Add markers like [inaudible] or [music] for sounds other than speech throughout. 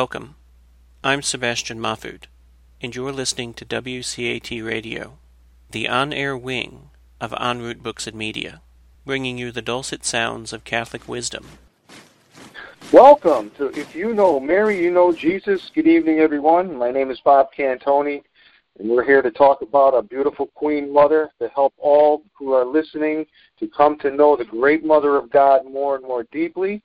Welcome. I'm Sebastian Mahfood, and you're listening to WCAT Radio, the on air wing of En route Books and Media, bringing you the dulcet sounds of Catholic wisdom. Welcome to If You Know Mary, You Know Jesus. Good evening, everyone. My name is Bob Cantoni, and we're here to talk about our beautiful Queen Mother to help all who are listening to come to know the great Mother of God more and more deeply,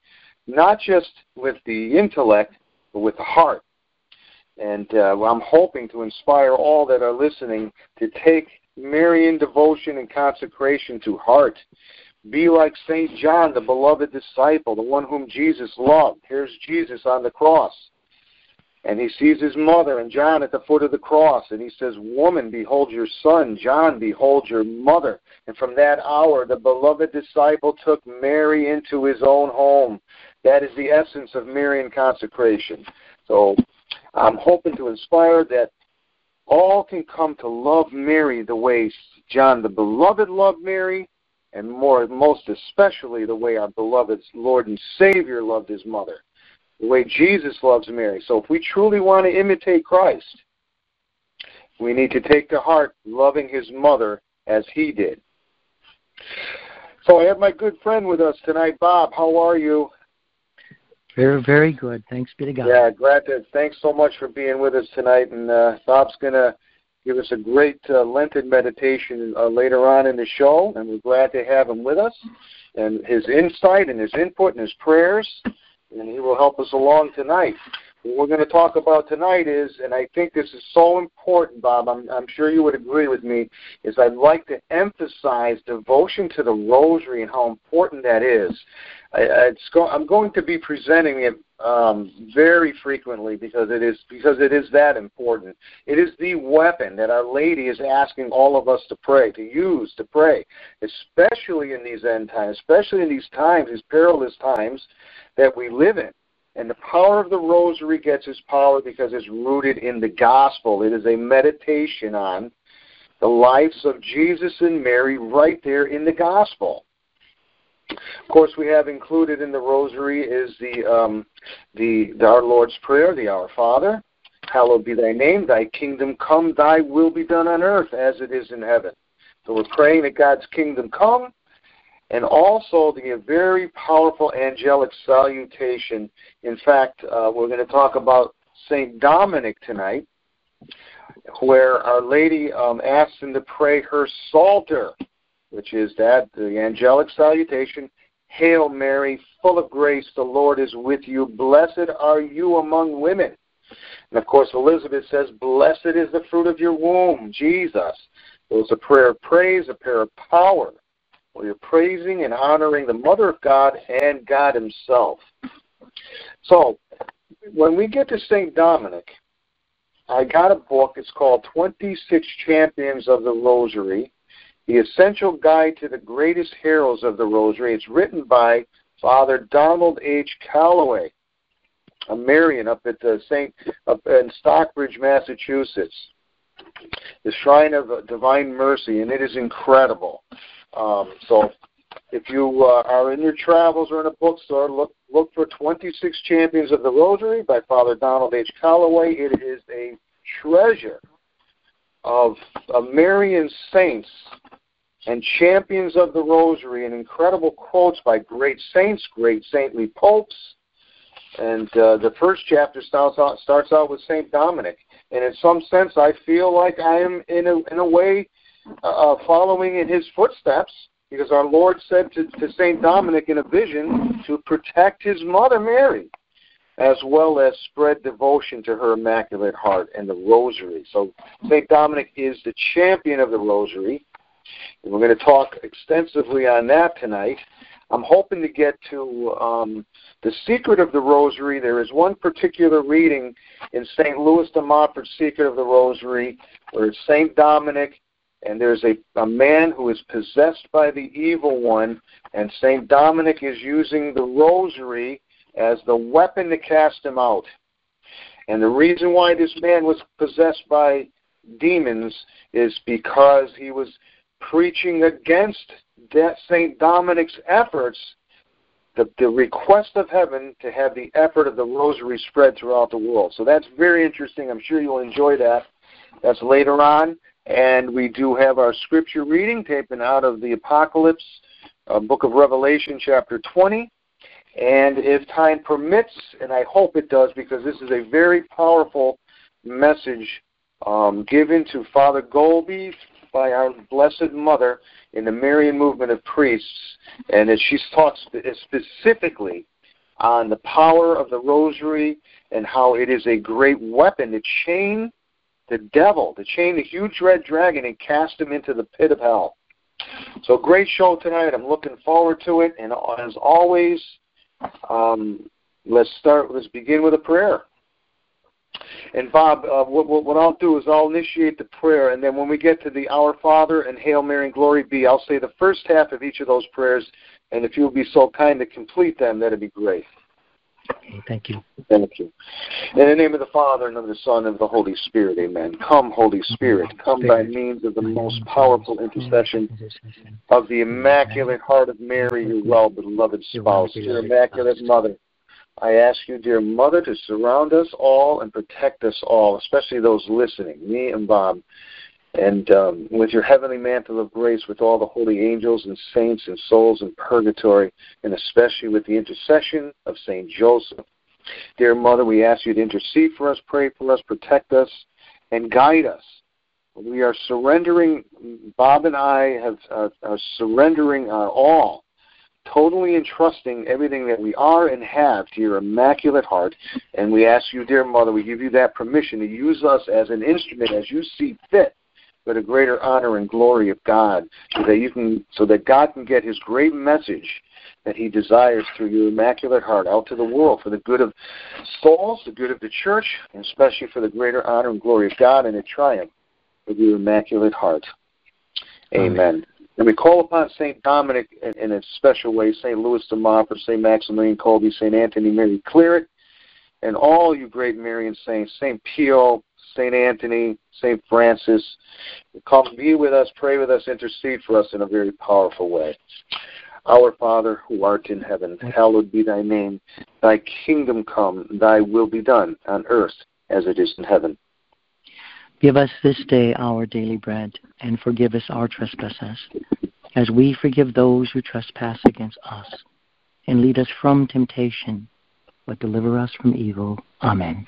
not just with the intellect, but with the heart. And uh, I'm hoping to inspire all that are listening to take Marian devotion and consecration to heart. Be like St. John, the beloved disciple, the one whom Jesus loved. Here's Jesus on the cross. And he sees his mother and John at the foot of the cross. And he says, Woman, behold your son. John, behold your mother. And from that hour, the beloved disciple took Mary into his own home. That is the essence of Marian consecration. So I'm hoping to inspire that all can come to love Mary the way John the Beloved loved Mary, and more, most especially the way our beloved Lord and Savior loved his mother, the way Jesus loves Mary. So if we truly want to imitate Christ, we need to take to heart loving his mother as he did. So I have my good friend with us tonight, Bob. How are you? Very, very good. Thanks be to God. Yeah, glad to. Thanks so much for being with us tonight. And uh, Bob's going to give us a great uh, Lenten meditation uh, later on in the show, and we're glad to have him with us. And his insight and his input and his prayers, and he will help us along tonight. What we're going to talk about tonight is, and I think this is so important, Bob, I'm, I'm sure you would agree with me, is I'd like to emphasize devotion to the rosary and how important that is. I, go, I'm going to be presenting it um, very frequently because it is because it is that important. It is the weapon that Our Lady is asking all of us to pray, to use, to pray, especially in these end times, especially in these times, these perilous times that we live in. And the power of the rosary gets its power because it's rooted in the gospel. It is a meditation on the lives of Jesus and Mary right there in the gospel. Of course, we have included in the rosary is the um, the, the Our Lord's Prayer, the Our Father. Hallowed be Thy name. Thy kingdom come. Thy will be done on earth as it is in heaven. So we're praying that God's kingdom come, and also the very powerful angelic salutation. In fact, uh, we're going to talk about Saint Dominic tonight, where Our Lady um, asks him to pray her Psalter which is that the angelic salutation Hail Mary, full of grace, the Lord is with you. Blessed are you among women. And of course, Elizabeth says, Blessed is the fruit of your womb, Jesus. It was a prayer of praise, a prayer of power, where you're praising and honoring the Mother of God and God Himself. So, when we get to St. Dominic, I got a book. It's called 26 Champions of the Rosary the Essential Guide to the Greatest Heroes of the Rosary. It's written by Father Donald H. Calloway, a Marian up at the Saint up in Stockbridge, Massachusetts. The Shrine of Divine Mercy, and it is incredible. Um, so, if you uh, are in your travels or in a bookstore, look look for 26 Champions of the Rosary by Father Donald H. Calloway. It is a treasure of, of Marian saints and champions of the rosary and incredible quotes by great saints, great saintly popes. And uh, the first chapter starts out, starts out with Saint Dominic, and in some sense, I feel like I am in a in a way uh, following in his footsteps, because our Lord said to, to Saint Dominic in a vision to protect his mother Mary, as well as spread devotion to her Immaculate Heart and the Rosary. So Saint Dominic is the champion of the Rosary and we're going to talk extensively on that tonight. I'm hoping to get to um, the secret of the rosary. There is one particular reading in St. Louis de Montfort's Secret of the Rosary where St. Dominic and there's a, a man who is possessed by the evil one, and St. Dominic is using the rosary as the weapon to cast him out. And the reason why this man was possessed by demons is because he was preaching against St. Dominic's efforts the, the request of heaven to have the effort of the rosary spread throughout the world. So that's very interesting. I'm sure you'll enjoy that. That's later on. And we do have our scripture reading taken out of the Apocalypse, uh, book of Revelation, chapter 20. And if time permits, and I hope it does, because this is a very powerful message um, given to Father Gobbi by our Blessed Mother in the Marian movement of priests, and as she talks specifically on the power of the rosary and how it is a great weapon to chain the devil, to chain the huge red dragon and cast him into the pit of hell. So, great show tonight. I'm looking forward to it. And as always, um, let's start. Let's begin with a prayer. And Bob, uh, what, what, I'll do is I'll initiate the prayer, and then when we get to the Our Father and Hail Mary and Glory Be, I'll say the first half of each of those prayers, and if you'll be so kind to complete them, that'd be great. Okay, thank you. Thank you. In the name of the Father, and of the Son, and of the Holy Spirit, amen. Come, Holy Spirit, come by means of the most powerful intercession of the Immaculate Heart of Mary, your well-beloved spouse, your Immaculate Mother. I ask you, dear Mother, to surround us all and protect us all, especially those listening, me and Bob, and um, with your heavenly mantle of grace, with all the holy angels and saints and souls in purgatory, and especially with the intercession of Saint Joseph. Dear Mother, we ask you to intercede for us, pray for us, protect us, and guide us. We are surrendering. Bob and I have uh, are surrendering our all totally entrusting everything that we are and have to your immaculate heart. And we ask you, dear Mother, we give you that permission to use us as an instrument as you see fit for the greater honor and glory of God, so that you can so that God can get his great message that he desires through your immaculate heart out to the world for the good of souls, the good of the church, and especially for the greater honor and glory of God and a triumph of your immaculate heart. Amen. Amen. And we call upon St. Dominic in, in a special way, St. Louis de Montfort, St. Maximilian Kolbe, St. Anthony Mary Claret, and all you great Marian saints, St. Pio, St. Anthony, St. Francis. Come be with us, pray with us, intercede for us in a very powerful way. Our Father, who art in heaven, hallowed be thy name. Thy kingdom come, thy will be done, on earth as it is in heaven. Give us this day our daily bread, and forgive us our trespasses, as we forgive those who trespass against us. And lead us from temptation, but deliver us from evil. Amen.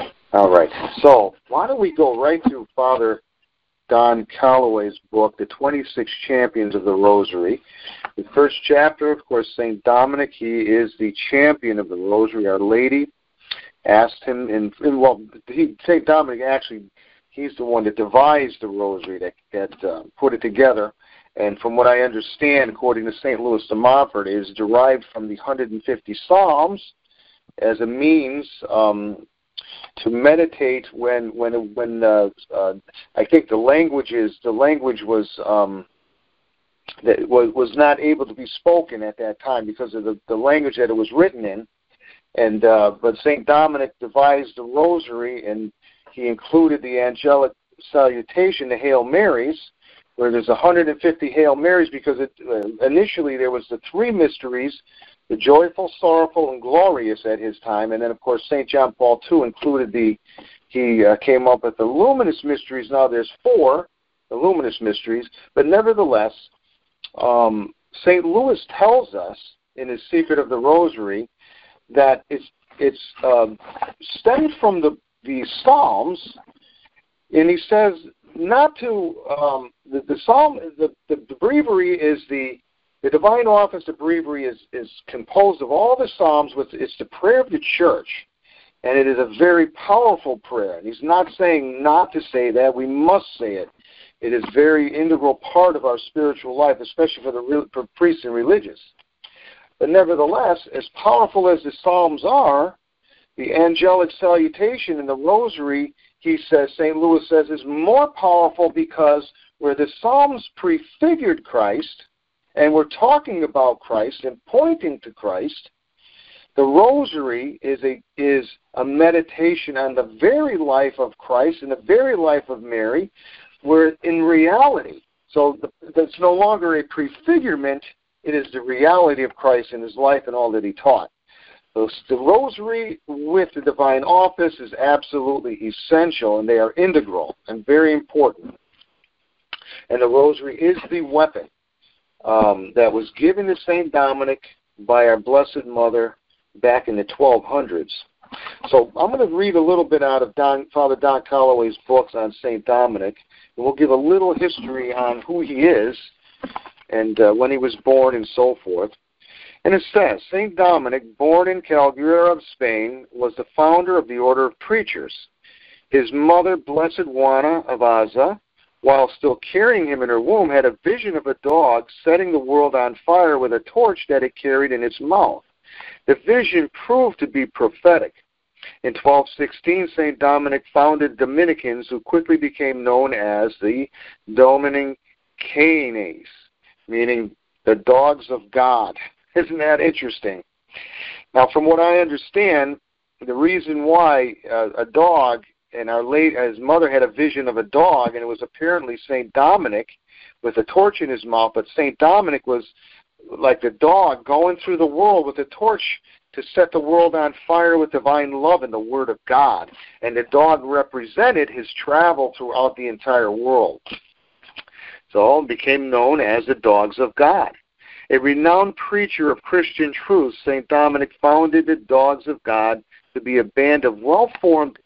All right. So, why don't we go right to Father Don Calloway's book, The 26 Champions of the Rosary. The first chapter, of course, St. Dominic, he is the champion of the Rosary. Our Lady asked him, and, well, St. Dominic actually he's the one that devised the rosary that that uh, put it together. And from what I understand, according to St. Louis de Montfort, is derived from the 150 Psalms as a means um, to meditate when when when uh, uh, I think the language is the language was um, that was was not able to be spoken at that time because of the, the language that it was written in. And uh, but Saint Dominic devised the rosary and he included the angelic salutation, the Hail Marys, where there's 150 Hail Marys because it, uh, initially there was the three mysteries, the joyful, sorrowful, and glorious at his time, and then of course St. John Paul II included the, he uh, came up with the luminous mysteries. Now there's four, the luminous mysteries, but nevertheless, um, St. Louis tells us in his Secret of the Rosary that it's it's um, stemmed from the the Psalms, and he says not to um, the, the Psalm. The, the, the breviary is the the divine office of breviary is is composed of all the Psalms. With it's the prayer of the church, and it is a very powerful prayer. And he's not saying not to say that. We must say it. It is very integral part of our spiritual life, especially for the for priests and religious. But nevertheless, as powerful as the Psalms are, the angelic salutation in the Rosary, he says, St. Louis says, is more powerful because where the Psalms prefigured Christ, and we're talking about Christ and pointing to Christ, the Rosary is a is a meditation on the very life of Christ and the very life of Mary, where in reality, so that's no longer a prefigurement; it is the reality of Christ and His life and all that He taught. So the Rosary with the Divine Office is absolutely essential, and they are integral and very important. And the Rosary is the weapon um, that was given to Saint Dominic by our Blessed Mother back in the 1200s. So I'm going to read a little bit out of Don, Father Don Calloway's books on St. Dominic, and we'll give a little history on who he is and uh, when he was born and so forth. And it says, St. Dominic, born in Caleruega of Spain, was the founder of the Order of Preachers. His mother, Blessed Juana of Aza, while still carrying him in her womb, had a vision of a dog setting the world on fire with a torch that it carried in its mouth. The vision proved to be prophetic. In 1216, St. Dominic founded Dominicans who quickly became known as the Dominicanes, meaning the dogs of God. [laughs] Isn't that interesting? Now, from what I understand, the reason why uh, a dog and our late his mother had a vision of a dog, and it was apparently Saint Dominic with a torch in his mouth. But Saint Dominic was like the dog going through the world with a torch to set the world on fire with divine love and the Word of God. And the dog represented his travel throughout the entire world. So it became known as the Dogs of God. A renowned preacher of Christian truth, St. Dominic founded the Dogs of God to be a band of well formed,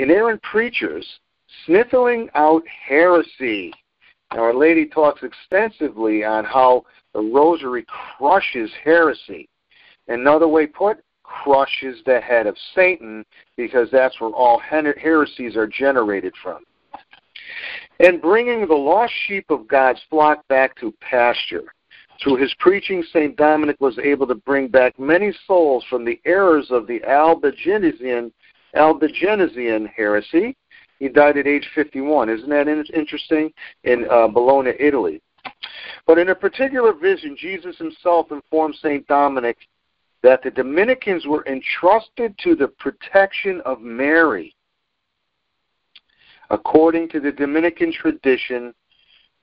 inerrant preachers sniffling out heresy. Now, Our Lady talks extensively on how the rosary crushes heresy. Another way put, crushes the head of Satan because that's where all heresies are generated from. And bringing the lost sheep of God's flock back to pasture. Through his preaching, St. Dominic was able to bring back many souls from the errors of the Albigensian, Albigensian heresy. He died at age 51. Isn't that interesting? In uh, Bologna, Italy. But in a particular vision, Jesus himself informed St. Dominic that the Dominicans were entrusted to the protection of Mary. According to the Dominican tradition,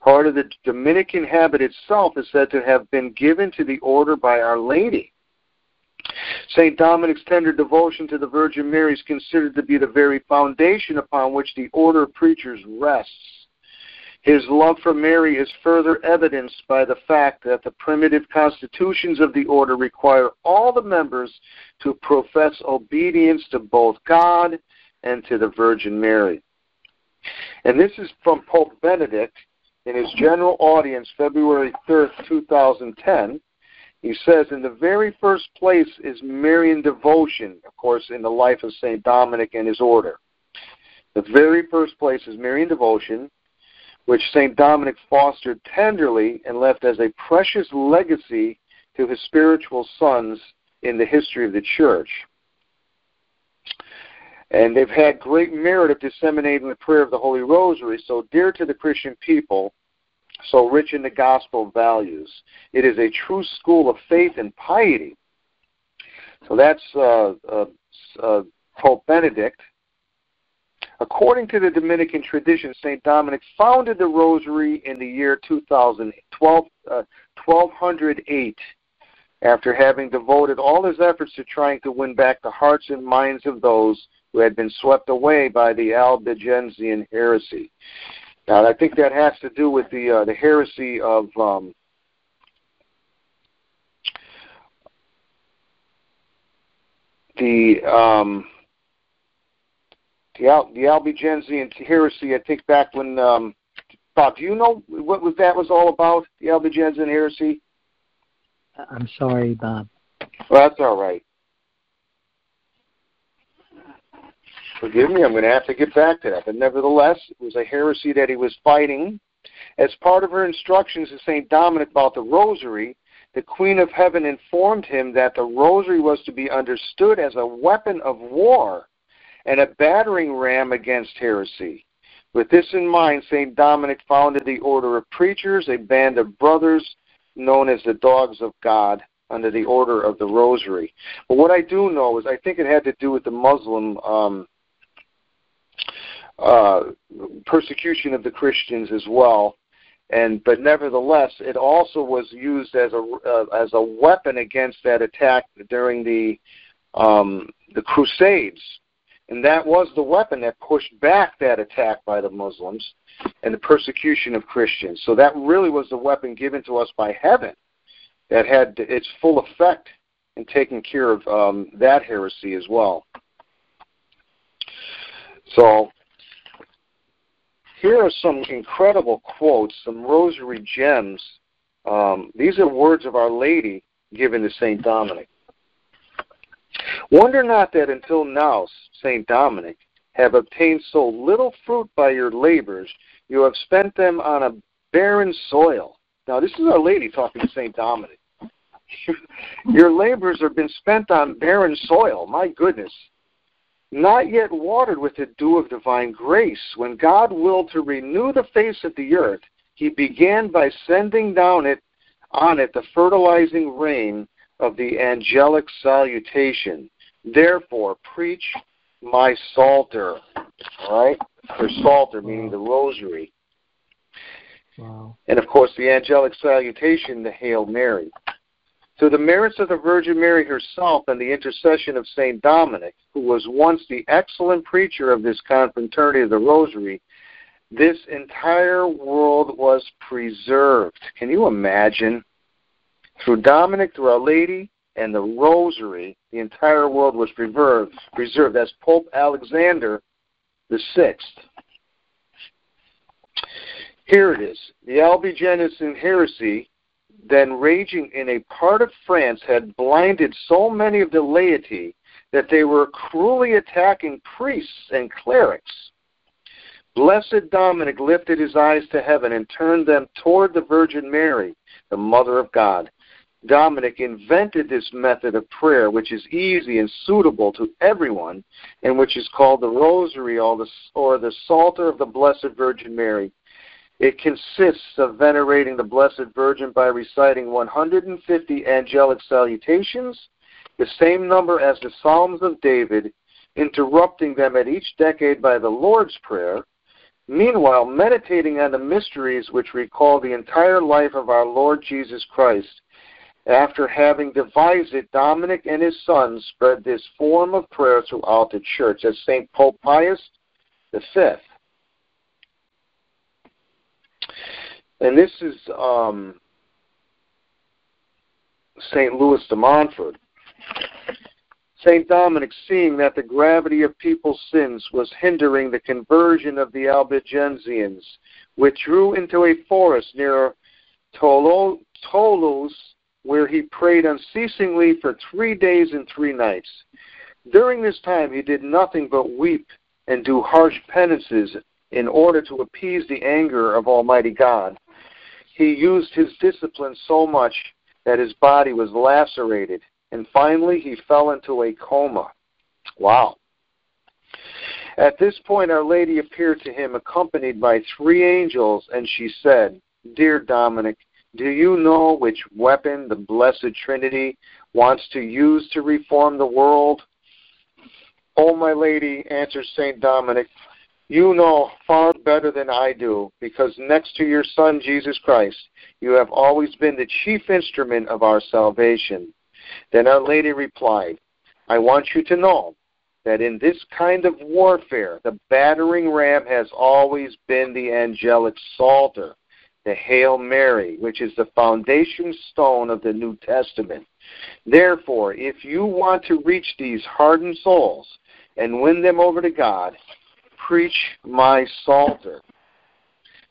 part of the Dominican habit itself is said to have been given to the order by Our Lady. St. Dominic's tender devotion to the Virgin Mary is considered to be the very foundation upon which the order of preachers rests. His love for Mary is further evidenced by the fact that the primitive constitutions of the order require all the members to profess obedience to both God and to the Virgin Mary. And this is from Pope Benedict in his general audience, February 3rd, 2010. He says, In the very first place is Marian devotion, of course, in the life of St. Dominic and his order. The very first place is Marian devotion which St. Dominic fostered tenderly and left as a precious legacy to his spiritual sons in the history of the church. And they've had great merit of disseminating the prayer of the Holy Rosary, so dear to the Christian people, so rich in the gospel values. It is a true school of faith and piety. So that's uh, uh, uh, Pope Benedict. According to the Dominican tradition, St. Dominic founded the Rosary in the year 2012, uh, 1208 after having devoted all his efforts to trying to win back the hearts and minds of those who had been swept away by the Albigensian heresy. Now, I think that has to do with the uh, the heresy of um, the um, the Al- the Albigensian heresy. I think back when um, Bob, do you know what was that was all about? The Albigensian heresy. I'm sorry, Bob. Well, that's all right. Forgive me, I'm going to have to get back to that. But nevertheless, it was a heresy that he was fighting. As part of her instructions to St. Dominic about the rosary, the Queen of Heaven informed him that the rosary was to be understood as a weapon of war and a battering ram against heresy. With this in mind, St. Dominic founded the Order of Preachers, a band of brothers known as the Dogs of God under the Order of the Rosary. But what I do know is I think it had to do with the Muslim um, uh, persecution of the Christians as well. And but nevertheless, it also was used as a uh, as a weapon against that attack during the um, the Crusades, and that was the weapon that pushed back that attack by the Muslims and the persecution of Christians. So that really was the weapon given to us by heaven that had its full effect in taking care of um, that heresy as well. So here are some incredible quotes, some rosary gems. Um, these are words of Our Lady given to St. Dominic. Wonder not that until now, St. Dominic, have obtained so little fruit by your labors, you have spent them on a barren soil. Now, this is Our Lady talking to St. Dominic. [laughs] your labors have been spent on barren soil. My goodness not yet watered with the dew of divine grace. When God willed to renew the face of the earth, he began by sending down it on it the fertilizing rain of the angelic salutation. Therefore, preach my psalter. All right? For psalter, meaning the rosary. Wow. And of course, the angelic salutation, the Hail Mary. Through the merits of the Virgin Mary herself and the intercession of St. Dominic, who was once the excellent preacher of this confraternity of the Rosary, this entire world was preserved. Can you imagine? Through Dominic, through Our Lady, and the Rosary, the entire world was preserved. Preserved. That's Pope Alexander the Sixth. Here it is. The Albigensian heresy then raging in a part of France had blinded so many of the laity that they were cruelly attacking priests and clerics. Blessed Dominic lifted his eyes to heaven and turned them toward the Virgin Mary, the Mother of God. Dominic invented this method of prayer, which is easy and suitable to everyone, and which is called the Rosary or the, Psalter of the Blessed Virgin Mary. It consists of venerating the Blessed Virgin by reciting 150 angelic salutations, the same number as the Psalms of David, interrupting them at each decade by the Lord's Prayer, meanwhile meditating on the mysteries which recall the entire life of our Lord Jesus Christ. After having devised it, Dominic and his sons spread this form of prayer throughout the church, as St. Pope Pius V and this is um, St. Louis de Montfort. St. Dominic, seeing that the gravity of people's sins was hindering the conversion of the Albigensians, withdrew into a forest near Toulouse, where he prayed unceasingly for three days and three nights. During this time, he did nothing but weep and do harsh penances in order to appease the anger of Almighty God. He used his discipline so much that his body was lacerated, and finally he fell into a coma. Wow. At this point, Our Lady appeared to him accompanied by three angels, and she said, Dear Dominic, do you know which weapon the Blessed Trinity wants to use to reform the world? Oh, my lady, answered St. Dominic, you know far better than I do, because next to your Son, Jesus Christ, you have always been the chief instrument of our salvation. Then Our Lady replied, I want you to know that in this kind of warfare, the battering ram has always been the angelic psalter, the Hail Mary, which is the foundation stone of the New Testament. Therefore, if you want to reach these hardened souls and win them over to God, preach my psalter.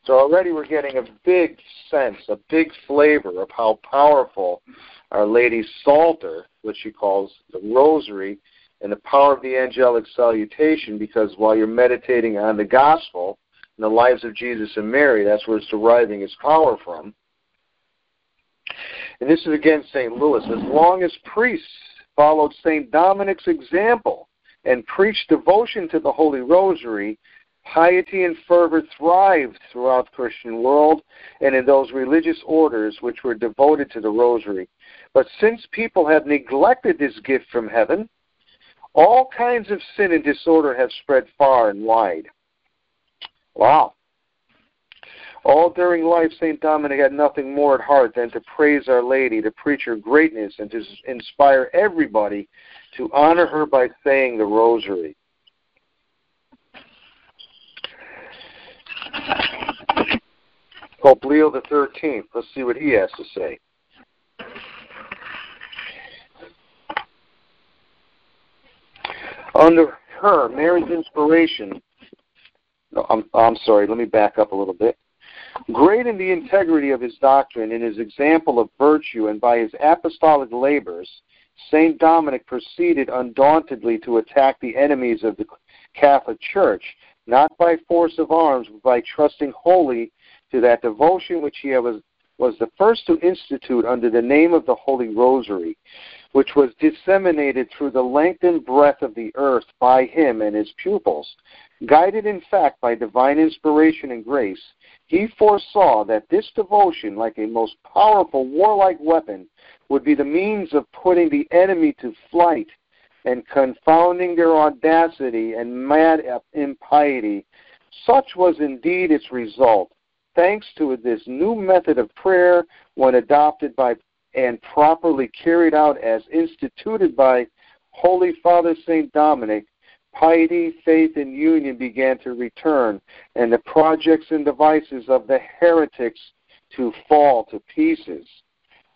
So already we're getting a big sense, a big flavor of how powerful Our Lady's Psalter, which she calls the Rosary, and the power of the angelic salutation, because while you're meditating on the gospel and the lives of Jesus and Mary, that's where it's deriving its power from. And this is again St. Louis. As long as priests followed St. Dominic's example and preached devotion to the Holy Rosary, piety and fervor thrived throughout the Christian world and in those religious orders which were devoted to the Rosary. But since people have neglected this gift from heaven, all kinds of sin and disorder have spread far and wide. Wow. All during life, St. Dominic had nothing more at heart than to praise Our Lady, to preach her greatness, and to inspire everybody to honor her by saying the Rosary. Pope Leo the Thirteenth. Let's see what he has to say. Under her, Mary's inspiration. No, I'm, I'm sorry. Let me back up a little bit. Great in the integrity of his doctrine, in his example of virtue, and by his apostolic labors, St. Dominic proceeded undauntedly to attack the enemies of the Catholic Church, not by force of arms, but by trusting wholly to that devotion which he was, was the first to institute under the name of the Holy Rosary, which was disseminated through the length and breadth of the earth by him and his pupils. Guided, in fact, by divine inspiration and grace, he foresaw that this devotion, like a most powerful warlike weapon, would be the means of putting the enemy to flight and confounding their audacity and mad impiety. Such was indeed its result thanks to this new method of prayer when adopted by and properly carried out as instituted by Holy Father St. Dominic, piety, faith, and union began to return, and the projects and devices of the heretics to fall to pieces.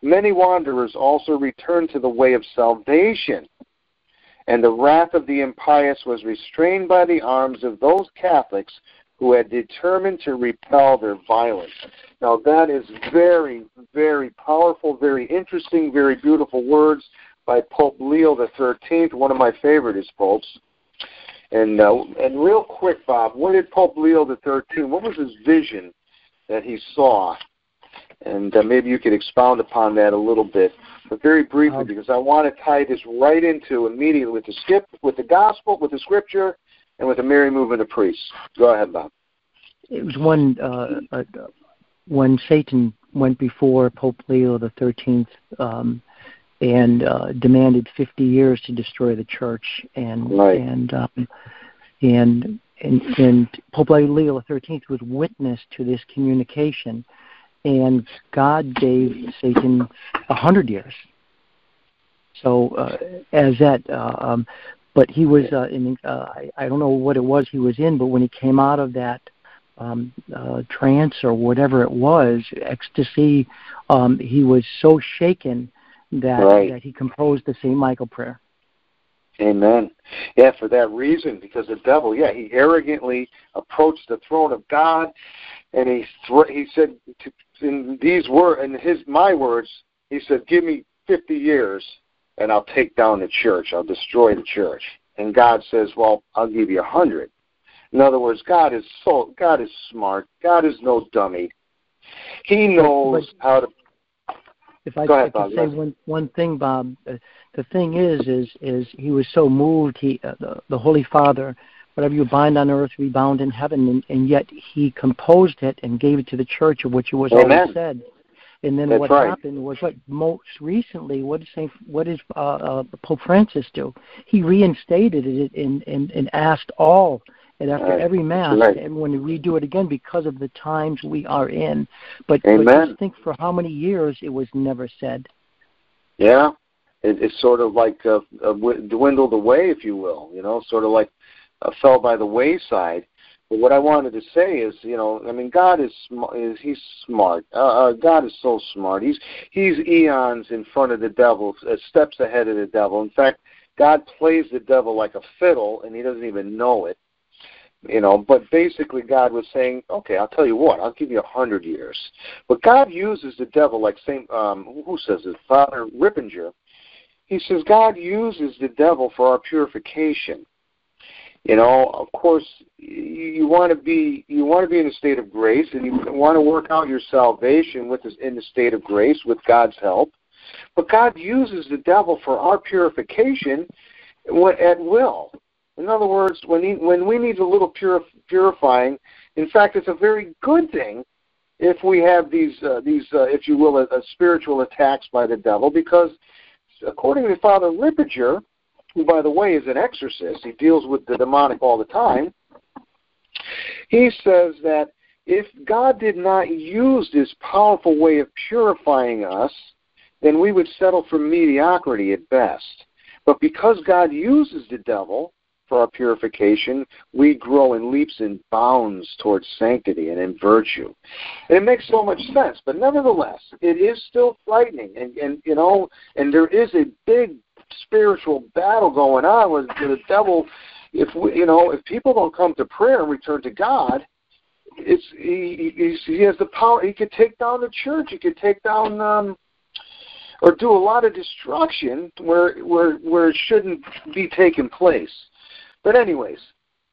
Many wanderers also returned to the way of salvation, and the wrath of the impious was restrained by the arms of those Catholics who had determined to repel their violence. Now, that is very, very powerful, very interesting, very beautiful words by Pope Leo the Thirteenth, one of my favorite popes. And uh, and real quick, Bob, what did Pope Leo the Thirteenth? What was his vision that he saw? And uh, maybe you could expound upon that a little bit, but very briefly, um, because I want to tie this right into immediately with the skip, with the gospel, with the scripture, and with the Mary movement of priests. Go ahead, Bob. It was when uh, uh, when Satan went before Pope Leo the Thirteenth um, and uh, demanded 50 years to destroy the church, and right. and um, and and, and Pope Leo the Thirteenth was witness to this communication, and God gave Satan a hundred years. So uh, as that uh, um, but he was uh, in uh, I, I don't know what it was he was in, but when he came out of that um, uh, trance or whatever it was, ecstasy, um, he was so shaken that right. that he composed the Saint Michael prayer. Amen. Yeah, for that reason, because the devil, yeah, he arrogantly approached the throne of God, and he th- he said to, in these words, in his my words, he said, "Give me fifty years, and I'll take down the church. I'll destroy the church. And God says, Well, I'll give you a hundred. In other words, God is so God is smart. God is no dummy. He knows but, how to. If I, ahead, I could say one one thing, Bob, uh, the thing is, is is he was so moved. He uh, the, the Holy Father, whatever you bind on earth, we bound in heaven, and, and yet he composed it and gave it to the church, of which it was Amen. always said. And then That's what right. happened was what most recently, what did Saint, what did uh, uh, Pope Francis do? He reinstated it and and, and asked all, and after right. every mass, right. everyone to redo it again because of the times we are in. But, Amen. but just think for how many years it was never said. Yeah, it, it's sort of like uh, uh, dwindled away, if you will. You know, sort of like uh, fell by the wayside. But what I wanted to say is, you know, I mean, God is is he's smart. Uh, uh, God is so smart. He's he's eons in front of the devil, uh, steps ahead of the devil. In fact, God plays the devil like a fiddle, and he doesn't even know it. You know, but basically, God was saying, "Okay, I'll tell you what. I'll give you a hundred years." But God uses the devil like Saint um, who says this? Father Ripperger. He says God uses the devil for our purification You know, of course, you, you want to be you want to be in a state of grace, and you want to work out your salvation with this, in the state of grace with God's help. But God uses the devil for our purification at will. In other words, when he, when we need a little purif- purifying, in fact, it's a very good thing if we have these uh, these uh, if you will, a, a spiritual attacks by the devil, because according to Father Ripperger, who by the way is an exorcist, he deals with the demonic all the time. He says that if God did not use this powerful way of purifying us, then we would settle for mediocrity at best. But because God uses the devil for our purification, we grow in leaps and bounds towards sanctity and in virtue. And it makes so much sense, but nevertheless, it is still frightening, and, and you know, and there is a big spiritual battle going on with the devil. If we, you know, if people don't come to prayer and return to God, it's he, he, he has the power. He could take down the church. He could take down. um or do a lot of destruction where where where it shouldn't be taking place. But anyways,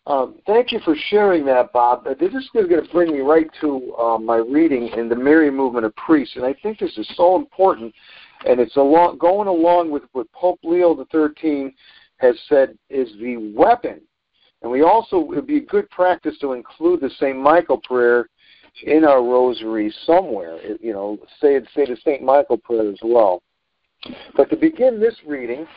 um, thank you for sharing that, Bob. This is going to bring me right to uh, my reading in the Mary movement of priests, and I think this is so important, and it's along, going along with what Pope Leo the XIII has said is the weapon. And we also it would be a good practice to include the Saint Michael prayer in our rosary somewhere. You know, say say the Saint Michael prayer as well. But to begin this reading,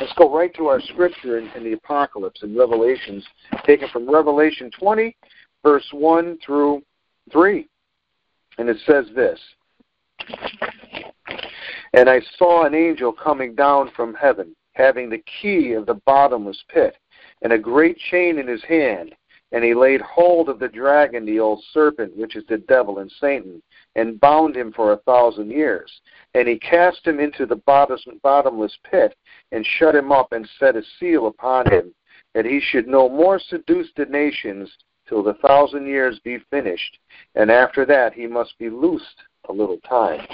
let's go right to our scripture in, in the Apocalypse in Revelations, taken from Revelation 20, verse 1 through 3. And it says this And I saw an angel coming down from heaven, having the key of the bottomless pit, and a great chain in his hand and he laid hold of the dragon, the old serpent, which is the devil and Satan, and bound him for a thousand years. And he cast him into the bottomless pit, and shut him up, and set a seal upon him, that he should no more seduce the nations till the thousand years be finished. And after that he must be loosed a little time.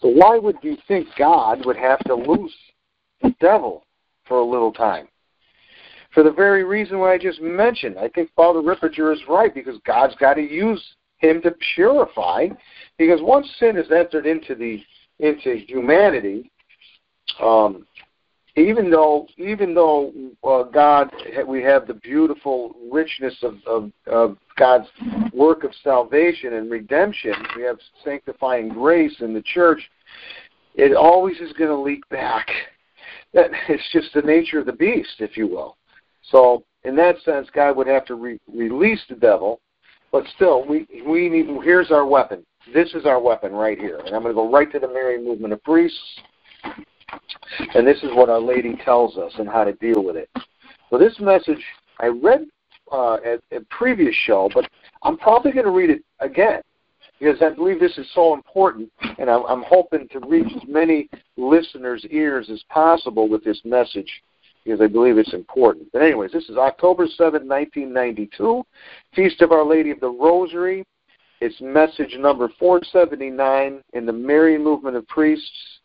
So why would you think God would have to loose the devil for a little time? for the very reason why I just mentioned. I think Father Ripperger is right because God's got to use him to purify. Because once sin has entered into the into humanity, um, even though even though uh, God we have the beautiful richness of, of, of God's work of salvation and redemption, we have sanctifying grace in the church. It always is going to leak back. That [laughs] it's just the nature of the beast, if you will. So in that sense, God would have to re- release the devil, but still, we we need. Here's our weapon. This is our weapon right here, and I'm going to go right to the Mary movement of priests, and this is what Our Lady tells us and how to deal with it. So this message I read uh, at a previous show, but I'm probably going to read it again because I believe this is so important, and I'm, I'm hoping to reach as many listeners' ears as possible with this message because I believe it's important. But anyways, this is October 7, 1992, Feast of Our Lady of the Rosary. It's message number 479 in the Marian Movement of Priests,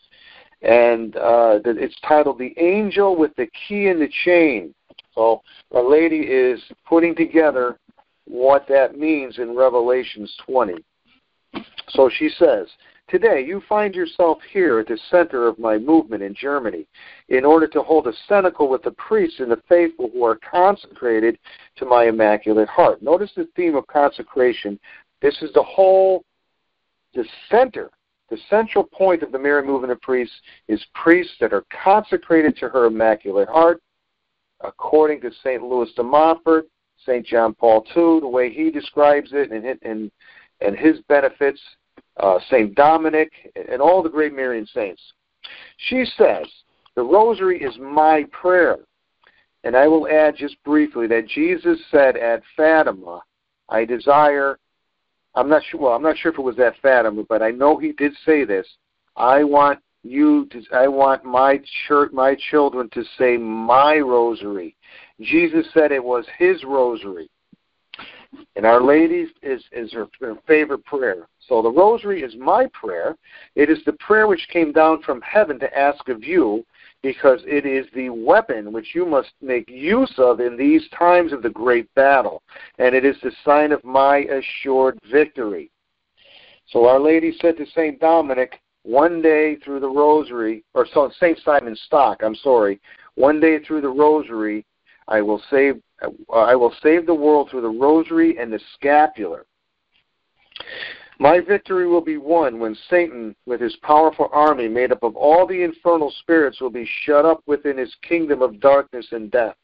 and uh, it's titled "The Angel with the Key and the Chain." So Our Lady is putting together what that means in Revelations 20. So she says, Today, you find yourself here at the center of my movement in Germany in order to hold a cenacle with the priests and the faithful who are consecrated to my Immaculate Heart. Notice the theme of consecration. This is the whole, the center, the central point of the Marian movement of priests is priests that are consecrated to her Immaculate Heart, according to St. Louis de Montfort, St. John Paul II, the way he describes it and, and, and his benefits uh, Saint Dominic, and all the great Marian saints. She says, The rosary is my prayer. And I will add just briefly that Jesus said at Fatima, I desire, I'm not sure, well, I'm not sure if it was that Fatima, but I know he did say this. I want you to, I want my church, my children to say my rosary. Jesus said it was his rosary. And Our Lady is, is her, her favorite prayer. So the Rosary is my prayer. It is the prayer which came down from heaven to ask of you, because it is the weapon which you must make use of in these times of the great battle, and it is the sign of my assured victory. So Our Lady said to St. Dominic, one day through the rosary, or St. Simon Stock, I'm sorry, one day through the rosary, I will save, uh, I will save the world through the rosary and the scapular. My victory will be won when Satan, with his powerful army made up of all the infernal spirits, will be shut up within his kingdom of darkness and death,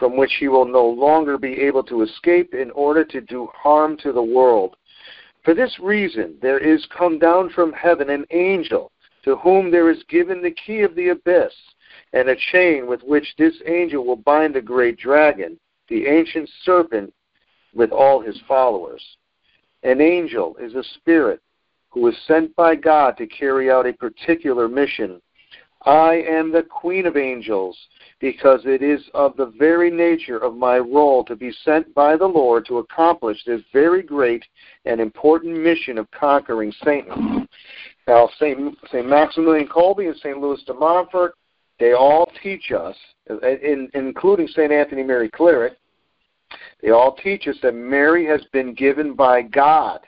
from which he will no longer be able to escape in order to do harm to the world. For this reason, there is come down from heaven an angel, to whom there is given the key of the abyss, and a chain with which this angel will bind the great dragon, the ancient serpent, with all his followers. An angel is a spirit who is sent by God to carry out a particular mission. I am the queen of angels because it is of the very nature of my role to be sent by the Lord to accomplish this very great and important mission of conquering Satan. Now, St. Maximilian Kolbe and St. Louis de Montfort, they all teach us, in, including St. Anthony Mary Claret, they all teach us that Mary has been given by God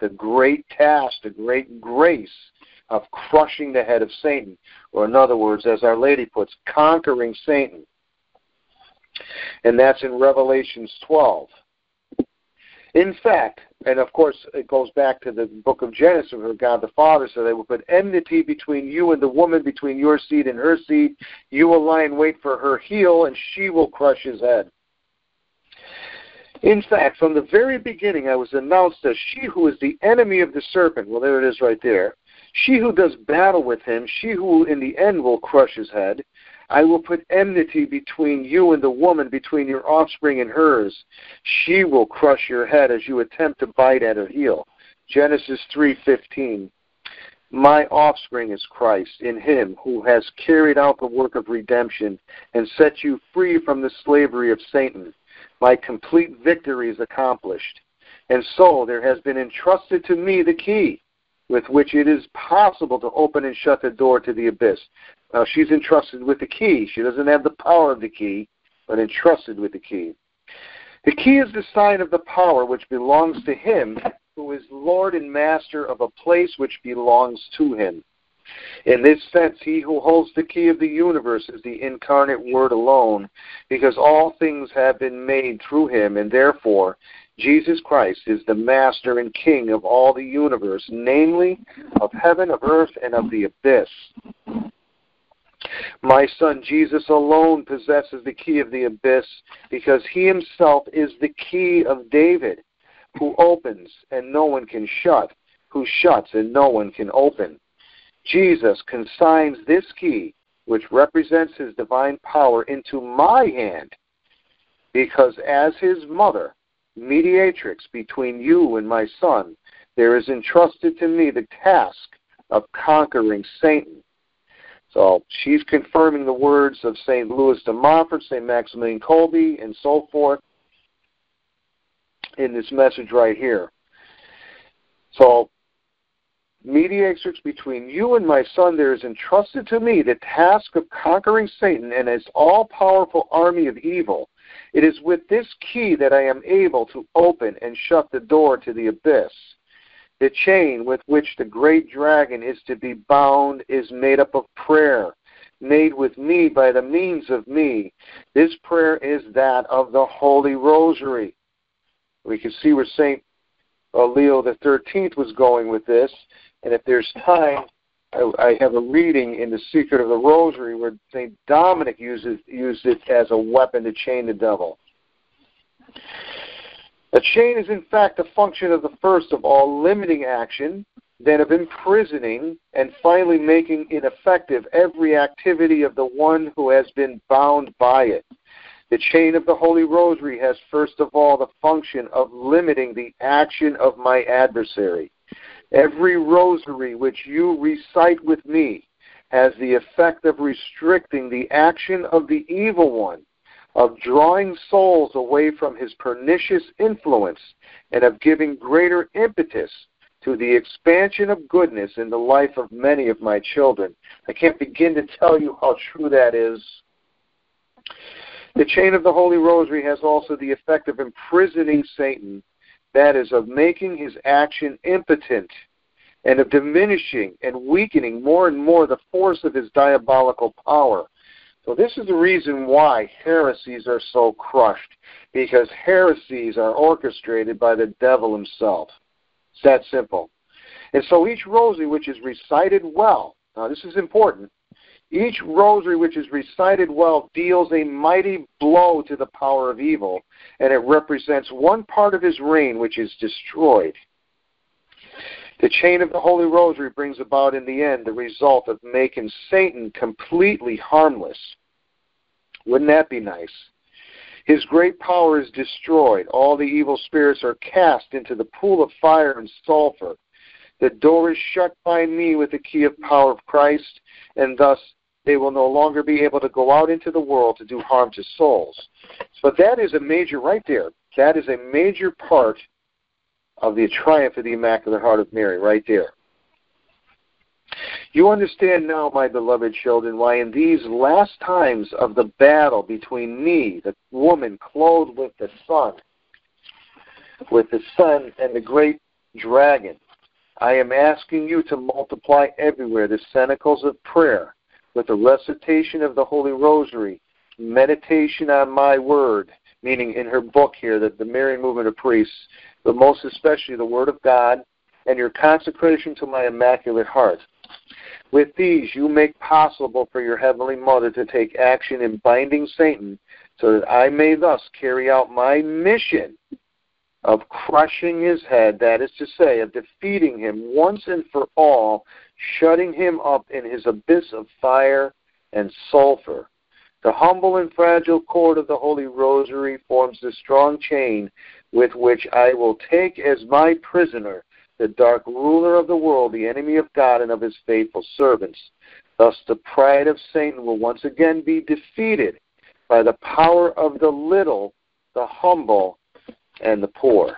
the great task, the great grace of crushing the head of Satan, or in other words, as Our Lady puts, conquering Satan. And that's in Revelations 12. In fact, and of course it goes back to the book of Genesis where God the Father said, I will put enmity between you and the woman, between your seed and her seed. You will lie in wait for her heel, and she will crush his head. In fact, from the very beginning, I was announced as she who is the enemy of the serpent. Well, there it is right there. She who does battle with him, she who in the end will crush his head. I will put enmity between you and the woman, between your offspring and hers. She will crush your head as you attempt to bite at her heel. Genesis 3:15. My offspring is Christ, in him who has carried out the work of redemption and set you free from the slavery of Satan my complete victory is accomplished. And so there has been entrusted to me the key with which it is possible to open and shut the door to the abyss. Now, she's entrusted with the key. She doesn't have the power of the key, but entrusted with the key. The key is the sign of the power which belongs to him who is Lord and Master of a place which belongs to him. In this sense, he who holds the key of the universe is the incarnate Word alone, because all things have been made through him, and therefore Jesus Christ is the Master and King of all the universe, namely of heaven, of earth, and of the abyss. My son Jesus alone possesses the key of the abyss because he himself is the key of David, who opens and no one can shut, who shuts and no one can open. Jesus consigns this key, which represents his divine power, into my hand, because as his mother, mediatrix between you and my son, there is entrusted to me the task of conquering Satan. So she's confirming the words of St. Louis de Montfort, St. Maximilian Kolbe, and so forth in this message right here. So mediatrix between you and my son, there is entrusted to me the task of conquering Satan and his all powerful army of evil. It is with this key that I am able to open and shut the door to the abyss. The chain with which the great dragon is to be bound is made up of prayer, made with me by the means of me. This prayer is that of the Holy Rosary. We can see where St. Uh, Leo the Thirteenth was going with this. And if there's time, I, I have a reading in the Secret of the Rosary where Saint Dominic uses used it as a weapon to chain the devil. A chain is in fact a function of the first of all limiting action, then of imprisoning, and finally making ineffective every activity of the one who has been bound by it. The chain of the Holy Rosary has first of all the function of limiting the action of my adversary. Every rosary which you recite with me has the effect of restricting the action of the evil one, of drawing souls away from his pernicious influence, and of giving greater impetus to the expansion of goodness in the life of many of my children. I can't begin to tell you how true that is. The chain of the Holy Rosary has also the effect of imprisoning Satan, that is, of making his action impotent and of diminishing and weakening more and more the force of his diabolical power. So, this is the reason why heresies are so crushed, because heresies are orchestrated by the devil himself. It's that simple. And so, each rosary which is recited well, now this is important, each rosary which is recited well deals a mighty blow to the power of evil, and it represents one part of his reign which is destroyed. The chain of the Holy Rosary brings about in the end the result of making Satan completely harmless. Wouldn't that be nice? His great power is destroyed. All the evil spirits are cast into the pool of fire and sulfur. The door is shut by me with the key of power of Christ, and thus they will no longer be able to go out into the world to do harm to souls. But that is a major, right there, that is a major part of the triumph of the Immaculate Heart of Mary, right there. You understand now, my beloved children, why in these last times of the battle between me, the woman clothed with the sun, with the sun and the great dragon, I am asking you to multiply everywhere the cenacles of prayer with the recitation of the Holy Rosary, meditation on my word, meaning in her book here, that the Marian movement of priests, but most especially the Word of God, and your consecration to my Immaculate Heart. With these, you make possible for your Heavenly Mother to take action in binding Satan so that I may thus carry out my mission of crushing his head, that is to say, of defeating him once and for all, shutting him up in his abyss of fire and sulfur. The humble and fragile cord of the Holy Rosary forms the strong chain with which I will take as my prisoner the dark ruler of the world, the enemy of God and of his faithful servants. Thus, the pride of Satan will once again be defeated by the power of the little, the humble, and the poor.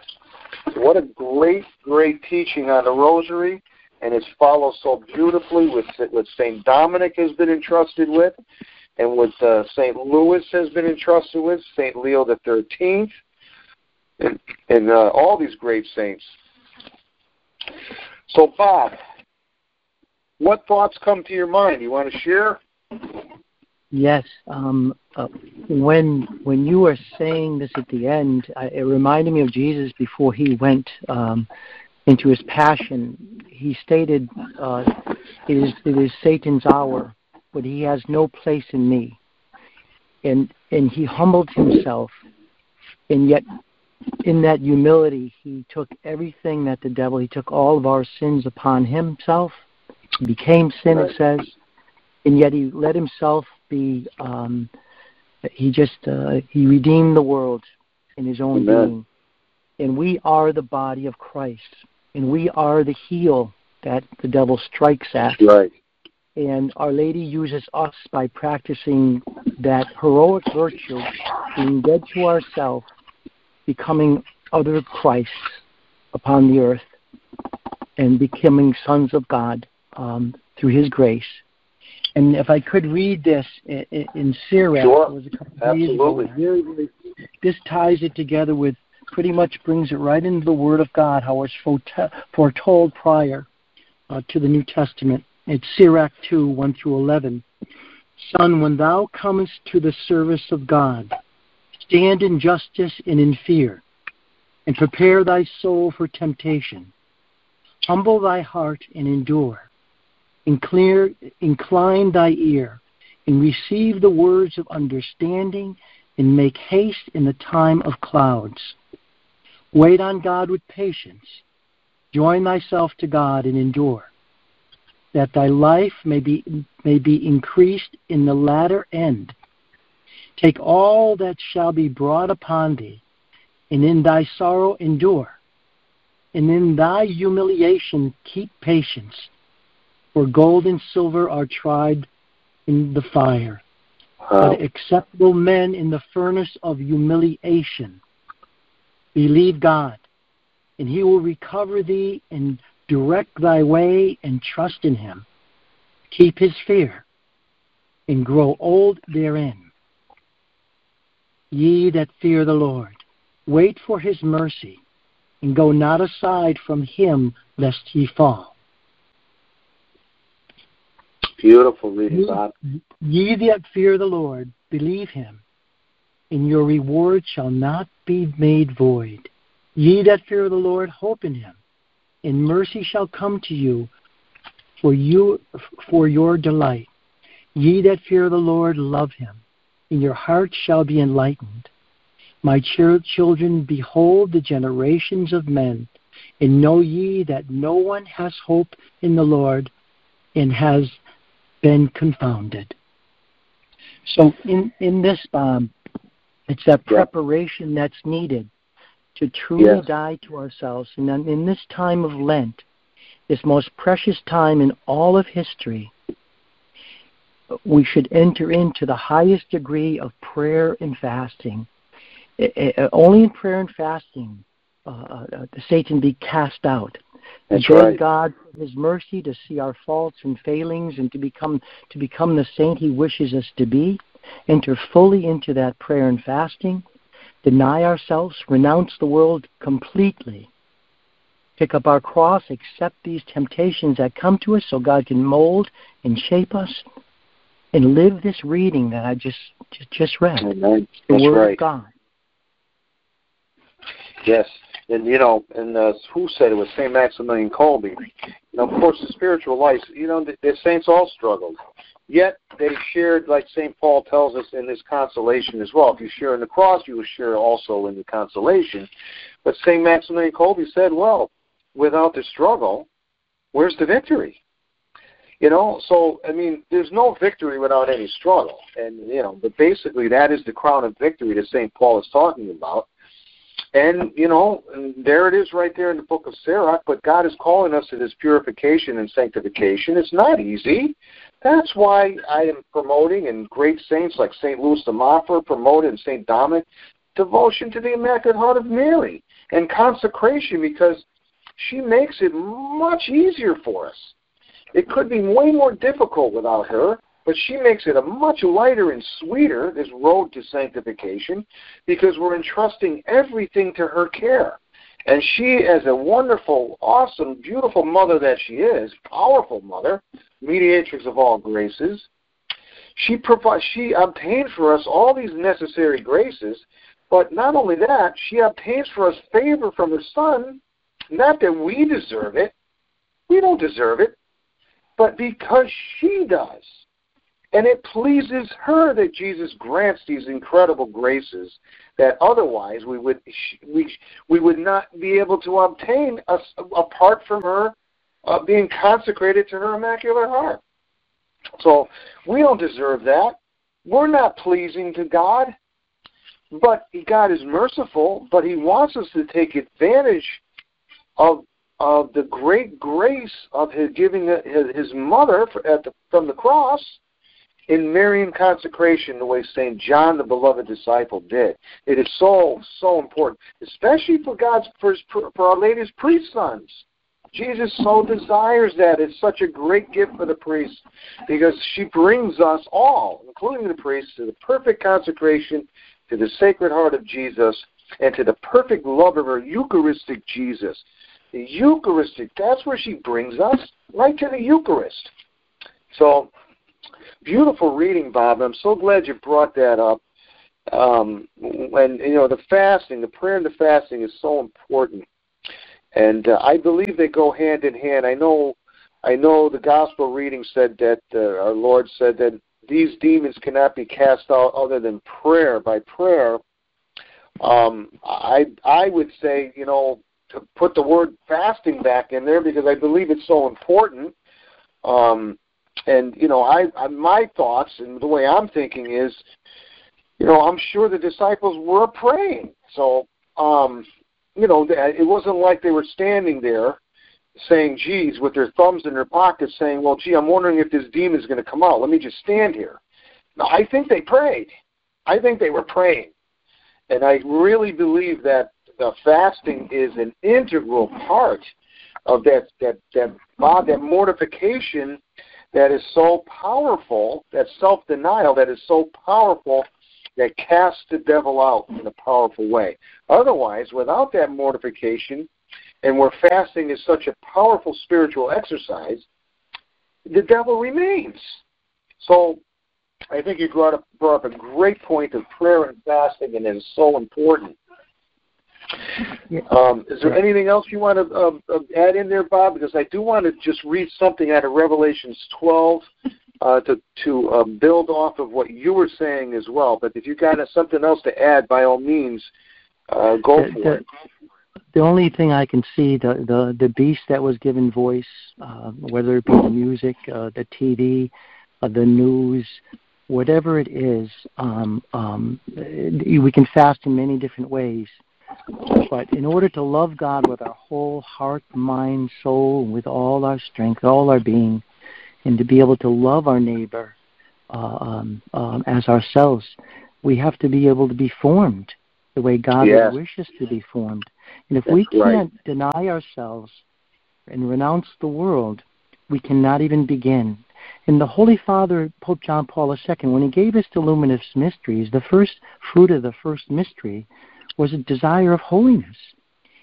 What a great, great teaching on the Rosary, and it's followed so beautifully with what St. Dominic has been entrusted with, and what uh, St. Louis has been entrusted with, St. Leo the Thirteenth, and, and uh, all these great saints. So, Bob, what thoughts come to your mind? You want to share? Yes. Um, uh, when when you were saying this at the end, it reminded me of Jesus before he went um, into his passion. He stated, uh, "It is it is Satan's hour, but he has no place in me." And and he humbled himself, and yet in that humility, he took everything that the devil, he took all of our sins upon himself, became sin, it says, and yet he let himself be, um, he just, uh, he redeemed the world in his own Amen. being. And we are the body of Christ, and we are the heel that the devil strikes at. Right. And Our Lady uses us by practicing that heroic virtue, being dead to ourselves becoming other Christ upon the earth and becoming sons of God um, through His grace. And if I could read this in, in Sirach, sure. it was a couple of days ago. Very, very, this ties it together with pretty much brings it right into the Word of God, how it's foretold prior uh, to the New Testament. It's Sirach 2, 1 through 11. Son, when thou comest to the service of God, Stand in justice and in fear, and prepare thy soul for temptation. Humble thy heart and endure. Incline thy ear, and receive the words of understanding, and make haste in the time of clouds. Wait on God with patience. Join thyself to God and endure, that thy life may be, may be increased in the latter end Take all that shall be brought upon thee, and in thy sorrow endure, and in thy humiliation keep patience. For gold and silver are tried in the fire, wow. but acceptable men in the furnace of humiliation. Believe God, and he will recover thee and direct thy way and trust in him. Keep his fear and grow old therein. Ye that fear the Lord, wait for his mercy, and go not aside from him lest ye fall. Beautiful reading, Bob. Ye that fear the Lord, believe him, and your reward shall not be made void. Ye that fear the Lord, hope in him, and mercy shall come to you for you for your delight. Ye that fear the Lord, love him, and your heart shall be enlightened. My children, behold the generations of men, and know ye that no one has hope in the Lord and has been confounded. So in, in this, Bob, it's that preparation that's needed to truly yes. die to ourselves. And then in this time of Lent, this most precious time in all of history, we should enter into the highest degree of prayer and fasting. only in prayer and fasting uh, uh, uh Satan be cast out. That's and right. God for His mercy to see our faults and failings and to become to become the saint He wishes us to be. Enter fully into that prayer and fasting. Deny ourselves, renounce the world completely. Pick up our cross, accept these temptations that come to us so God can mold and shape us and live this reading that I just just, just read. Amen. The That's Word right. of God. Yes, and you know, and uh, who said it was Saint Maximilian Kolbe? You know, of course, the spiritual life. You know, the, the saints all struggled. Yet they shared, like St. Paul tells us in this consolation as well. If you share in the cross, you will share also in the consolation. But St. Maximilian Kolbe said, well, without the struggle, where's the victory? You know, so I mean, there's no victory without any struggle, and you know, but basically that is the crown of victory that Saint Paul is talking about. And, you know, there it is right there in the book of Sirach, but God is calling us to this purification and sanctification. It's not easy. That's why I am promoting, and great saints like St. Louis de Montfort promoted, and St. Dominic, devotion to the Immaculate Heart of Mary and consecration because she makes it much easier for us. It could be way more difficult without her, but she makes it a much lighter and sweeter, this road to sanctification, because we're entrusting everything to her care. And she, as a wonderful, awesome, beautiful mother that she is, powerful mother, mediatrix of all graces, she provides, she obtained for us all these necessary graces, but not only that, she obtains for us favor from her Son, not that we deserve it, we don't deserve it, but because she does. And it pleases her that Jesus grants these incredible graces that otherwise we would we we would not be able to obtain us apart from her uh, being consecrated to her immaculate heart. So we don't deserve that. We're not pleasing to God, but God is merciful. But He wants us to take advantage of of the great grace of His giving His mother at the, from the cross in Marian consecration the way St. John, the beloved disciple, did. It is so, so important, especially for God's, for, for Our Lady's priest sons. Jesus so desires that. It's such a great gift for the priest because she brings us all, including the priests, to the perfect consecration to the Sacred Heart of Jesus and to the perfect love of her Eucharistic Jesus. The Eucharistic, that's where she brings us, right to the Eucharist. So beautiful reading, Bob. I'm so glad you brought that up. Um, and you know, the fasting, the prayer and the fasting is so important, and uh, I believe they go hand in hand. I know, I know. The gospel reading said that uh, our Lord said that these demons cannot be cast out other than prayer. By prayer, um, I I would say, you know, to put the word fasting back in there because I believe it's so important. Um, and you know, I, I my thoughts and the way I'm thinking is, you know, I'm sure the disciples were praying. So, um, you know, it wasn't like they were standing there saying, "Geez," with their thumbs in their pockets, saying, "Well, gee, I'm wondering if this demon is going to come out. Let me just stand here." No, I think they prayed. I think they were praying, and I really believe that the fasting is an integral part of that that that that mortification that is so powerful, that self denial that is so powerful that casts the devil out in a powerful way. Otherwise, without that mortification, and where fasting is such a powerful spiritual exercise, the devil remains. So I think you brought up, brought up a great point of prayer and fasting, and it is so important. Yeah. Um, is there anything else you want to uh, uh, add in there, Bob? Because I do want to just read something out of Revelations 12 uh, to to uh, build off of what you were saying as well. But if you got something else to add, by all means, uh, go the, for the, it. The only thing I can see the the the beast that was given voice, uh, whether it be the music, uh, the TV, uh, the news, whatever it is, um, um, we can fast in many different ways. But in order to love God with our whole heart, mind, soul, with all our strength, all our being, and to be able to love our neighbor uh, um, um, as ourselves, we have to be able to be formed the way God yes. wishes to be formed. And if That's we can't right. deny ourselves and renounce the world, we cannot even begin. And the Holy Father, Pope John Paul II, when he gave us the luminous mysteries, the first fruit of the first mystery was a desire of holiness.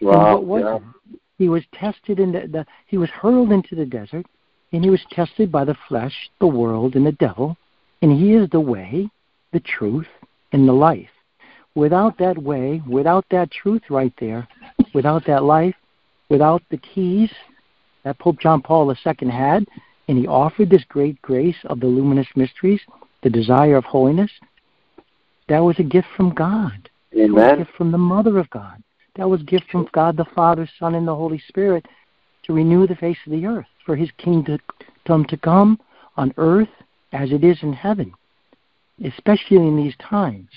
Wow, and what was yeah. He was tested in the, the he was hurled into the desert, and he was tested by the flesh, the world, and the devil. And he is the way, the truth, and the life. Without that way, without that truth right there, without that life, without the keys that Pope John Paul II had, and he offered this great grace of the luminous mysteries, the desire of holiness, that was a gift from God. That was a gift from the Mother of God. That was gift from God the Father, Son, and the Holy Spirit to renew the face of the earth, for his kingdom to come to come on earth as it is in heaven, especially in these times.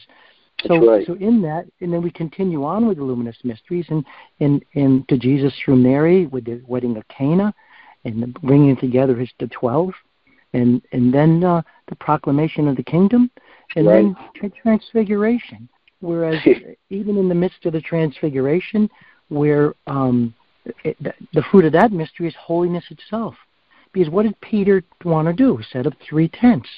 So, right. so in that, and then we continue on with the luminous mysteries, and and and to Jesus through Mary with the wedding of Cana, and the bringing together his the twelve, and and then uh, the proclamation of the kingdom, and then tra- transfiguration. Whereas [laughs] even in the midst of the transfiguration, where um, it, the, the fruit of that mystery is holiness itself, because what did Peter want to do? Set up three tents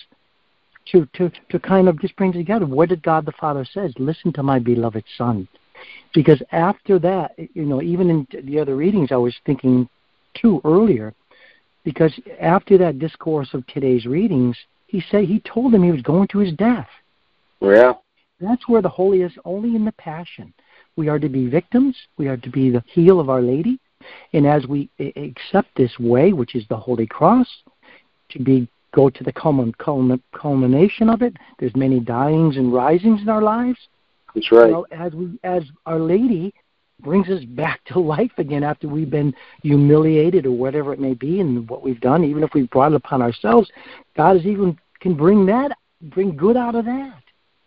to, to, to kind of just bring together what did God the Father says, listen to my beloved Son. Because after that, you know, even in the other readings I was thinking too earlier, because after that discourse of today's readings, he said he told him he was going to his death. Yeah. That's where the holy is only in the passion. We are to be victims, we are to be the heel of Our Lady, and as we accept this way, which is the Holy Cross, to be go to the common culmination of it. There's many dyings and risings in our lives. That's right. Well, as we, as Our Lady brings us back to life again after we've been humiliated or whatever it may be, and what we've done, even if we've brought it upon ourselves, God is even can bring that, bring good out of that.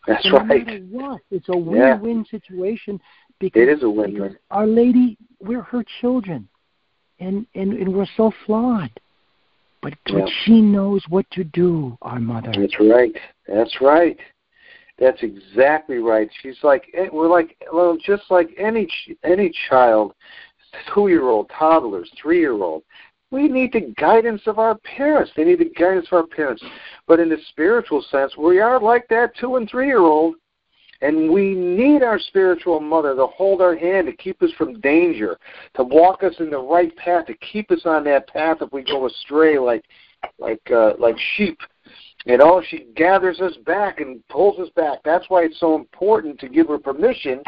That's no right. matter what, it's a win-win situation because It is a win-win. Our Lady, we're her children, and and, and we're so flawed. But, Yeah. but she knows what to do, our mother. That's right. That's right. That's exactly right. She's like eh, we're like well, just like any ch- any child, two year old, toddlers, three year old. We need the guidance of our parents. They need the guidance of our parents. But in the spiritual sense, we are like that two and three year old, and we need our spiritual mother to hold our hand to keep us from danger, to walk us in the right path, to keep us on that path if we go astray, like like uh, like sheep. You know, she gathers us back and pulls us back. That's why it's so important to give her permission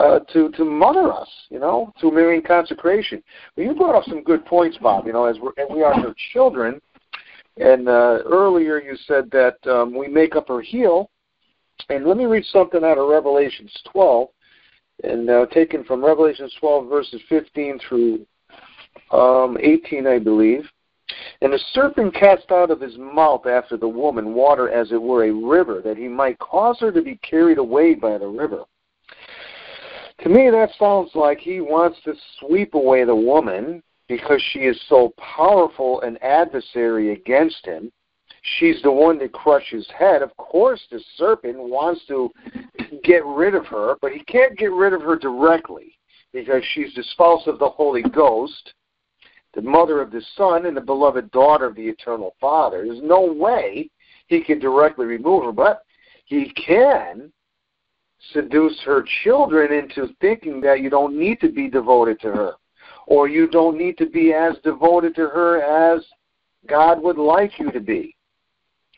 uh, to to mother us. You know, through Marian consecration. Well, you brought up some good points, Bob. You know, as we're and we are her children. And uh, earlier you said that um, we make up her heel. And let me read something out of Revelations 12, and uh, taken from Revelations 12 verses 15 through um, 18, I believe. And the serpent cast out of his mouth after the woman water as it were a river, that he might cause her to be carried away by the river. To me, that sounds like he wants to sweep away the woman because she is so powerful an adversary against him. She's the one that crushes head. Of course, the serpent wants to get rid of her, but he can't get rid of her directly because she's the spouse of the Holy Ghost the mother of the Son and the beloved daughter of the eternal Father. There's no way he can directly remove her, but he can seduce her children into thinking that you don't need to be devoted to her or you don't need to be as devoted to her as God would like you to be.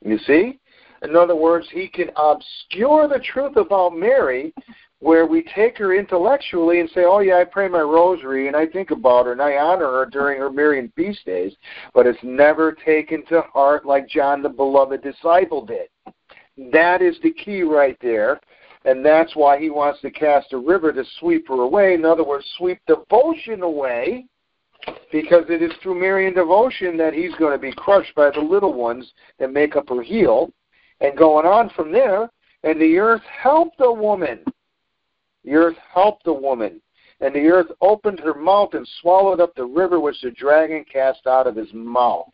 You see? In other words, he can obscure the truth about Mary where we take her intellectually and say, oh, yeah, I pray my rosary and I think about her and I honor her during her Marian feast days, but it's never taken to heart like John the beloved disciple did. That is the key right there. And that's why he wants to cast a river to sweep her away. In other words, sweep devotion away, because it is through Marian devotion that he's going to be crushed by the little ones that make up her heel. And going on from there, and the earth helped the woman. The earth helped the woman. And the earth opened her mouth and swallowed up the river which the dragon cast out of his mouth.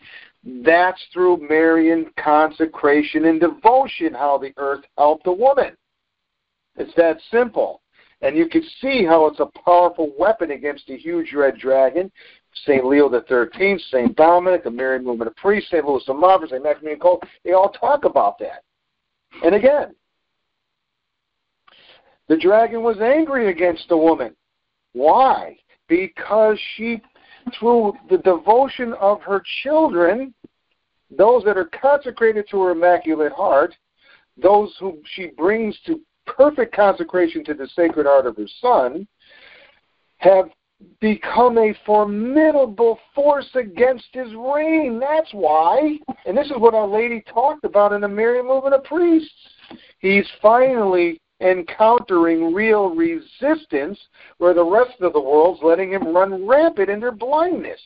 That's through Marian consecration and devotion how the earth helped the woman. It's that simple. And you can see how it's a powerful weapon against the huge red dragon. St. Leo the Thirteenth, St. Dominic, the Marian Movement of Priests, St. Louis of Montfort, St. Maximilian Kolbe, they all talk about that. And again, the dragon was angry against the woman. Why? Because she, through the devotion of her children, those that are consecrated to her immaculate heart, those whom she brings to perfect consecration to the sacred heart of her son, have become a formidable force against his reign. That's why. And this is what Our Lady talked about in the Marian movement of priests. He's finally encountering real resistance where the rest of the world's letting him run rampant in their blindness.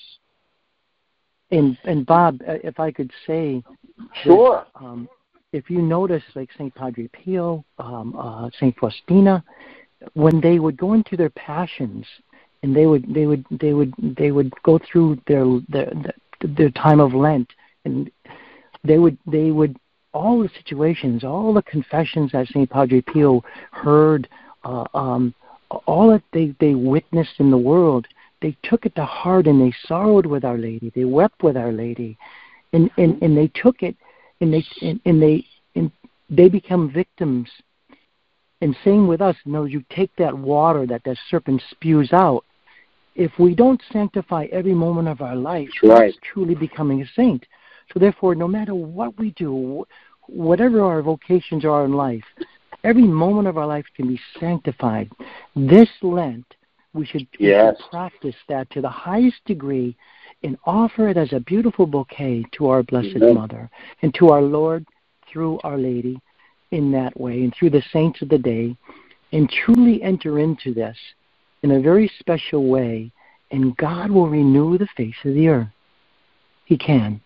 And and Bob, uh, if I could say, sure. That, um, if you notice, like Saint Padre Pio, um, uh, Saint Faustina, when they would go into their passions, and they would they would they would they would go through their their their time of Lent, and they would they would all the situations, all the confessions that Saint Padre Pio heard, uh, um, all that they they witnessed in the world, they took it to heart and they sorrowed with Our Lady, they wept with Our Lady, and and and they took it and they and, and they and they become victims. And same with us. You know, you take that water that that serpent spews out. If we don't sanctify every moment of our life, right. truly becoming a saint. So therefore, no matter what we do, whatever our vocations are in life, every moment of our life can be sanctified. This Lent, we should, yes. we should practice that to the highest degree and offer it as a beautiful bouquet to our Blessed Amen. Mother and to our Lord through Our Lady in that way and through the saints of the day and truly enter into this in a very special way and God will renew the face of the earth. He can.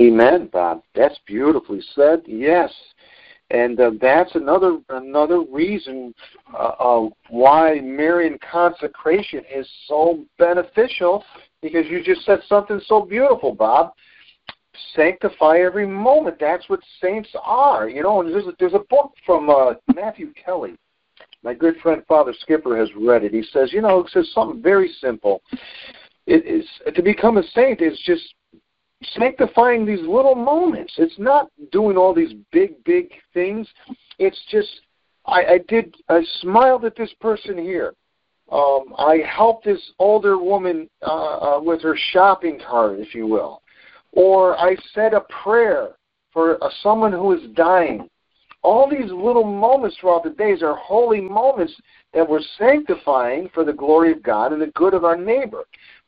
Amen, Bob. That's beautifully said. Yes, and uh, that's another another reason uh, uh, why Marian consecration is so beneficial. Because you just said something so beautiful, Bob. Sanctify every moment. That's what saints are. You know, and there's a, there's a book from uh, Matthew Kelly. My good friend Father Skipper has read it. He says, you know, it says something very simple. It is to become a saint is just sanctifying these little moments. It's not doing all these big, big things. It's just I, I did I smiled at this person here. Um, I helped this older woman uh, uh, with her shopping cart, if you will, or I said a prayer for uh, someone who is dying. All these little moments throughout the days are holy moments that we're sanctifying for the glory of God and the good of our neighbor.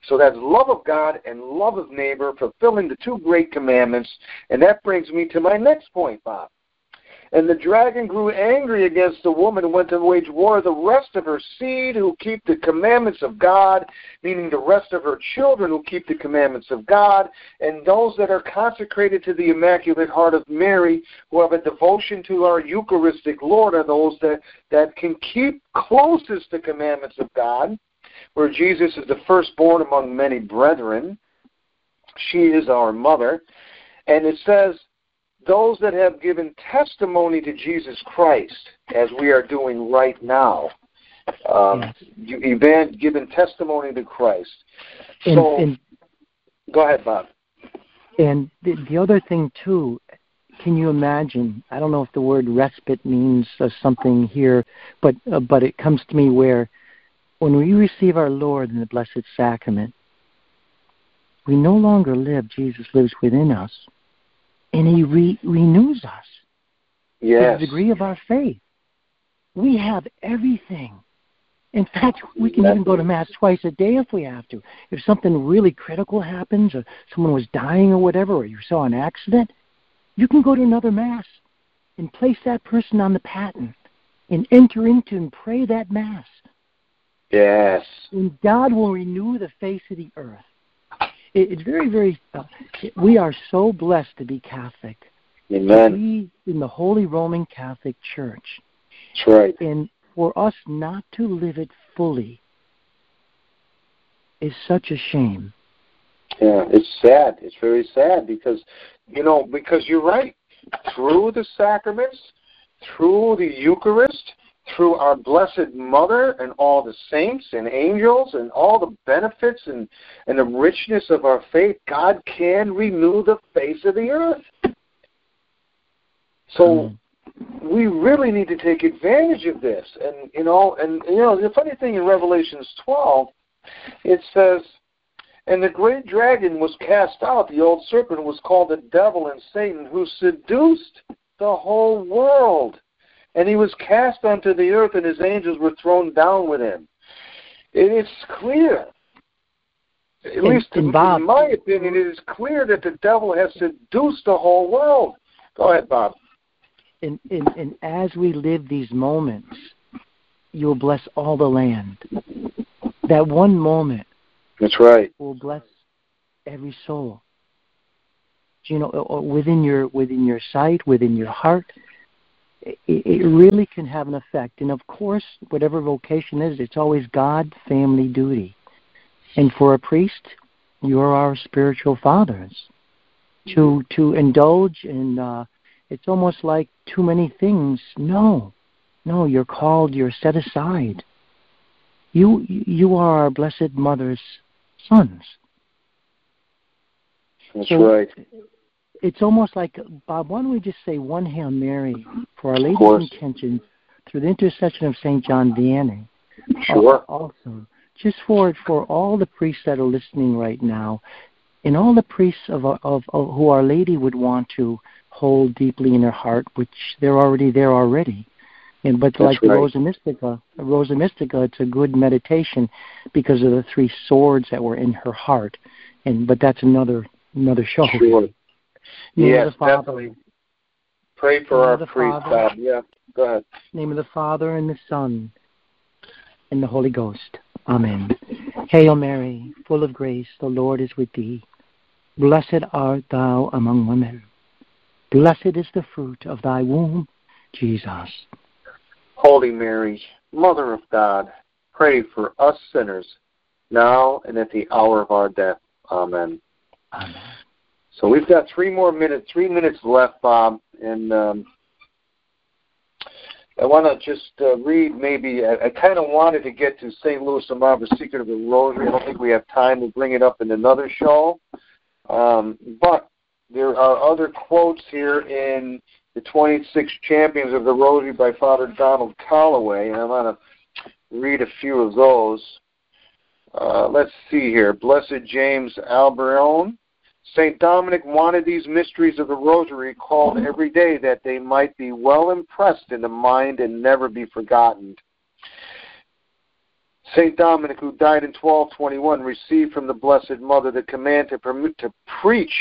So that's love of God and love of neighbor, fulfilling the two great commandments. And that brings me to my next point, Bob. And the dragon grew angry against the woman and went to wage war the rest of her seed who keep the commandments of God, meaning the rest of her children who keep the commandments of God, and those that are consecrated to the Immaculate Heart of Mary, who have a devotion to our Eucharistic Lord, are those that, that can keep closest the commandments of God where Jesus is the firstborn among many brethren. She is our mother. And it says, those that have given testimony to Jesus Christ, as we are doing right now, um, yes. you've given testimony to Christ. And, so, and, Go ahead, Bob. And the, the other thing too, can you imagine? I don't know if the word respite means uh, something here, but uh, but it comes to me where when we receive our Lord in the Blessed Sacrament, we no longer live. Jesus lives within us, and He re- renews us. Yes. To the degree of our faith, we have everything. In fact, we can even go to Mass twice a day if we have to. If something really critical happens, or someone was dying or whatever, or you saw an accident, you can go to another Mass and place that person on the paten and enter into and pray that Mass. Yes. And God will renew the face of the earth. It, it's very, very, uh, we are so blessed to be Catholic. Amen. We, in the Holy Roman Catholic Church, That's right. and for us not to live it fully is such a shame. Yeah, it's sad. It's very sad because, you know, because you're right. Through the sacraments, through the Eucharist, through our Blessed Mother and all the saints and angels and all the benefits and, and the richness of our faith, God can renew the face of the earth. So hmm. we really need to take advantage of this. And you know, and you know, the funny thing in Revelations 12, it says, "And the great dragon was cast out; the old serpent was called the devil and Satan, who seduced the whole world. And he was cast unto the earth, and his angels were thrown down with him." It is clear. At And- least and in, Bob- in my opinion, it is clear that the devil has seduced the whole world. Go ahead, Bob. And, and, and as we live these moments, you'll bless all the land. That one moment That's right. will bless every soul. You know, uh, uh, within your within your sight, within your heart, it, it really can have an effect. And of course, whatever vocation is, it's always God, family, duty. And for a priest, you're our spiritual fathers. To to indulge in, uh, it's almost like too many things. No, no, you're called. You're set aside. You you are our blessed mother's sons. That's So- right. It's almost like Bob. Why don't we just say one Hail Mary for Our Lady's course. intention through the intercession of Saint John Vianney? Sure. Also, just for for all the priests that are listening right now, and all the priests of, of, of who Our Lady would want to hold deeply in her heart, which they're already there already. And but That's like the right. Rosa Mystica, Rosa Mystica, it's a good meditation because of the three swords that were in her heart. And but that's another another show. Sure. Name yes, the Father, definitely. Pray for our priest. Bob. Yeah, go ahead. name of the Father and the Son and the Holy Ghost. Amen. Hail Mary, full of grace, the Lord is with thee. Blessed art thou among women. Blessed is the fruit of thy womb, Jesus. Holy Mary, Mother of God, pray for us sinners, now and at the hour of our death. Amen. Amen. So we've got three more minutes, three minutes left, Bob, and um, I want to just uh, read maybe. I, I kind of wanted to get to St. Louis Montfort, Secret of the Rosary. I don't think we have time. We'll bring it up in another show. Um, but there are other quotes here in the 26 Champions of the Rosary by Father Donald Calloway, and I want to read a few of those. Uh, let's see here. Blessed James Alberione. St. Dominic wanted these mysteries of the Rosary called mm-hmm. every day that they might be well impressed in the mind and never be forgotten. St. Dominic, who died in 1221, received from the Blessed Mother the command to, permit, to preach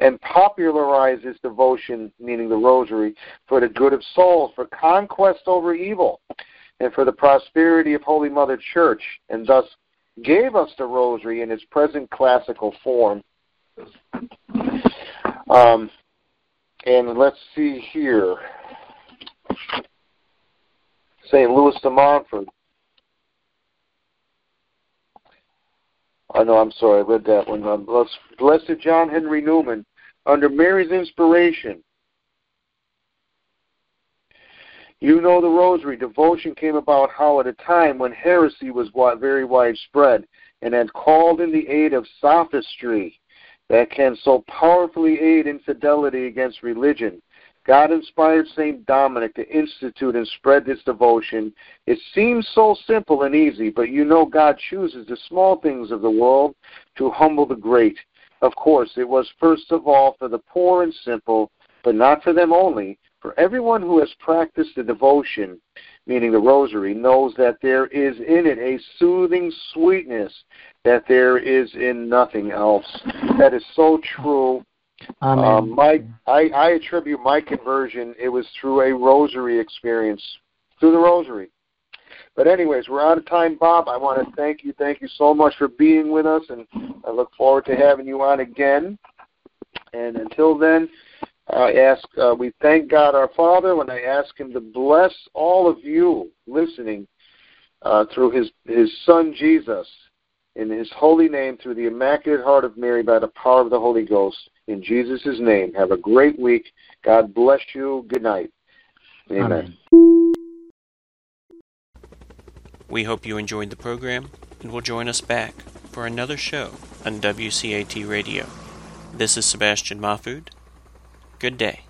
and popularize this devotion, meaning the Rosary, for the good of souls, for conquest over evil, and for the prosperity of Holy Mother Church, and thus gave us the Rosary in its present classical form. Um, and let's see here. St. Louis de Montfort. Oh, know, I'm sorry, I read that one. Um, Blessed John Henry Newman, under Mary's inspiration. You know the Rosary. Devotion came about how at a time when heresy was very widespread and had called in the aid of sophistry that can so powerfully aid infidelity against religion. God inspired St. Dominic to institute and spread this devotion. It seems so simple and easy, but you know God chooses the small things of the world to humble the great. Of course, it was first of all for the poor and simple, but not for them only. For everyone who has practiced the devotion, meaning the rosary, knows that there is in it a soothing sweetness that there is in nothing else. That is so true. Amen. Um, my, I, I attribute my conversion. It was through a rosary experience, through the rosary. But anyways, we're out of time, Bob. I want to thank you. Thank you so much for being with us, and I look forward to having you on again. And until then, I ask, uh, we thank God our Father when I ask Him to bless all of you listening uh, through His His Son Jesus, in His holy name, through the Immaculate Heart of Mary, by the power of the Holy Ghost. In Jesus' name, have a great week. God bless you. Good night. Amen. Amen. We hope you enjoyed the program and will join us back for another show on WCAT Radio. This is Sebastian Mahfood. Good day.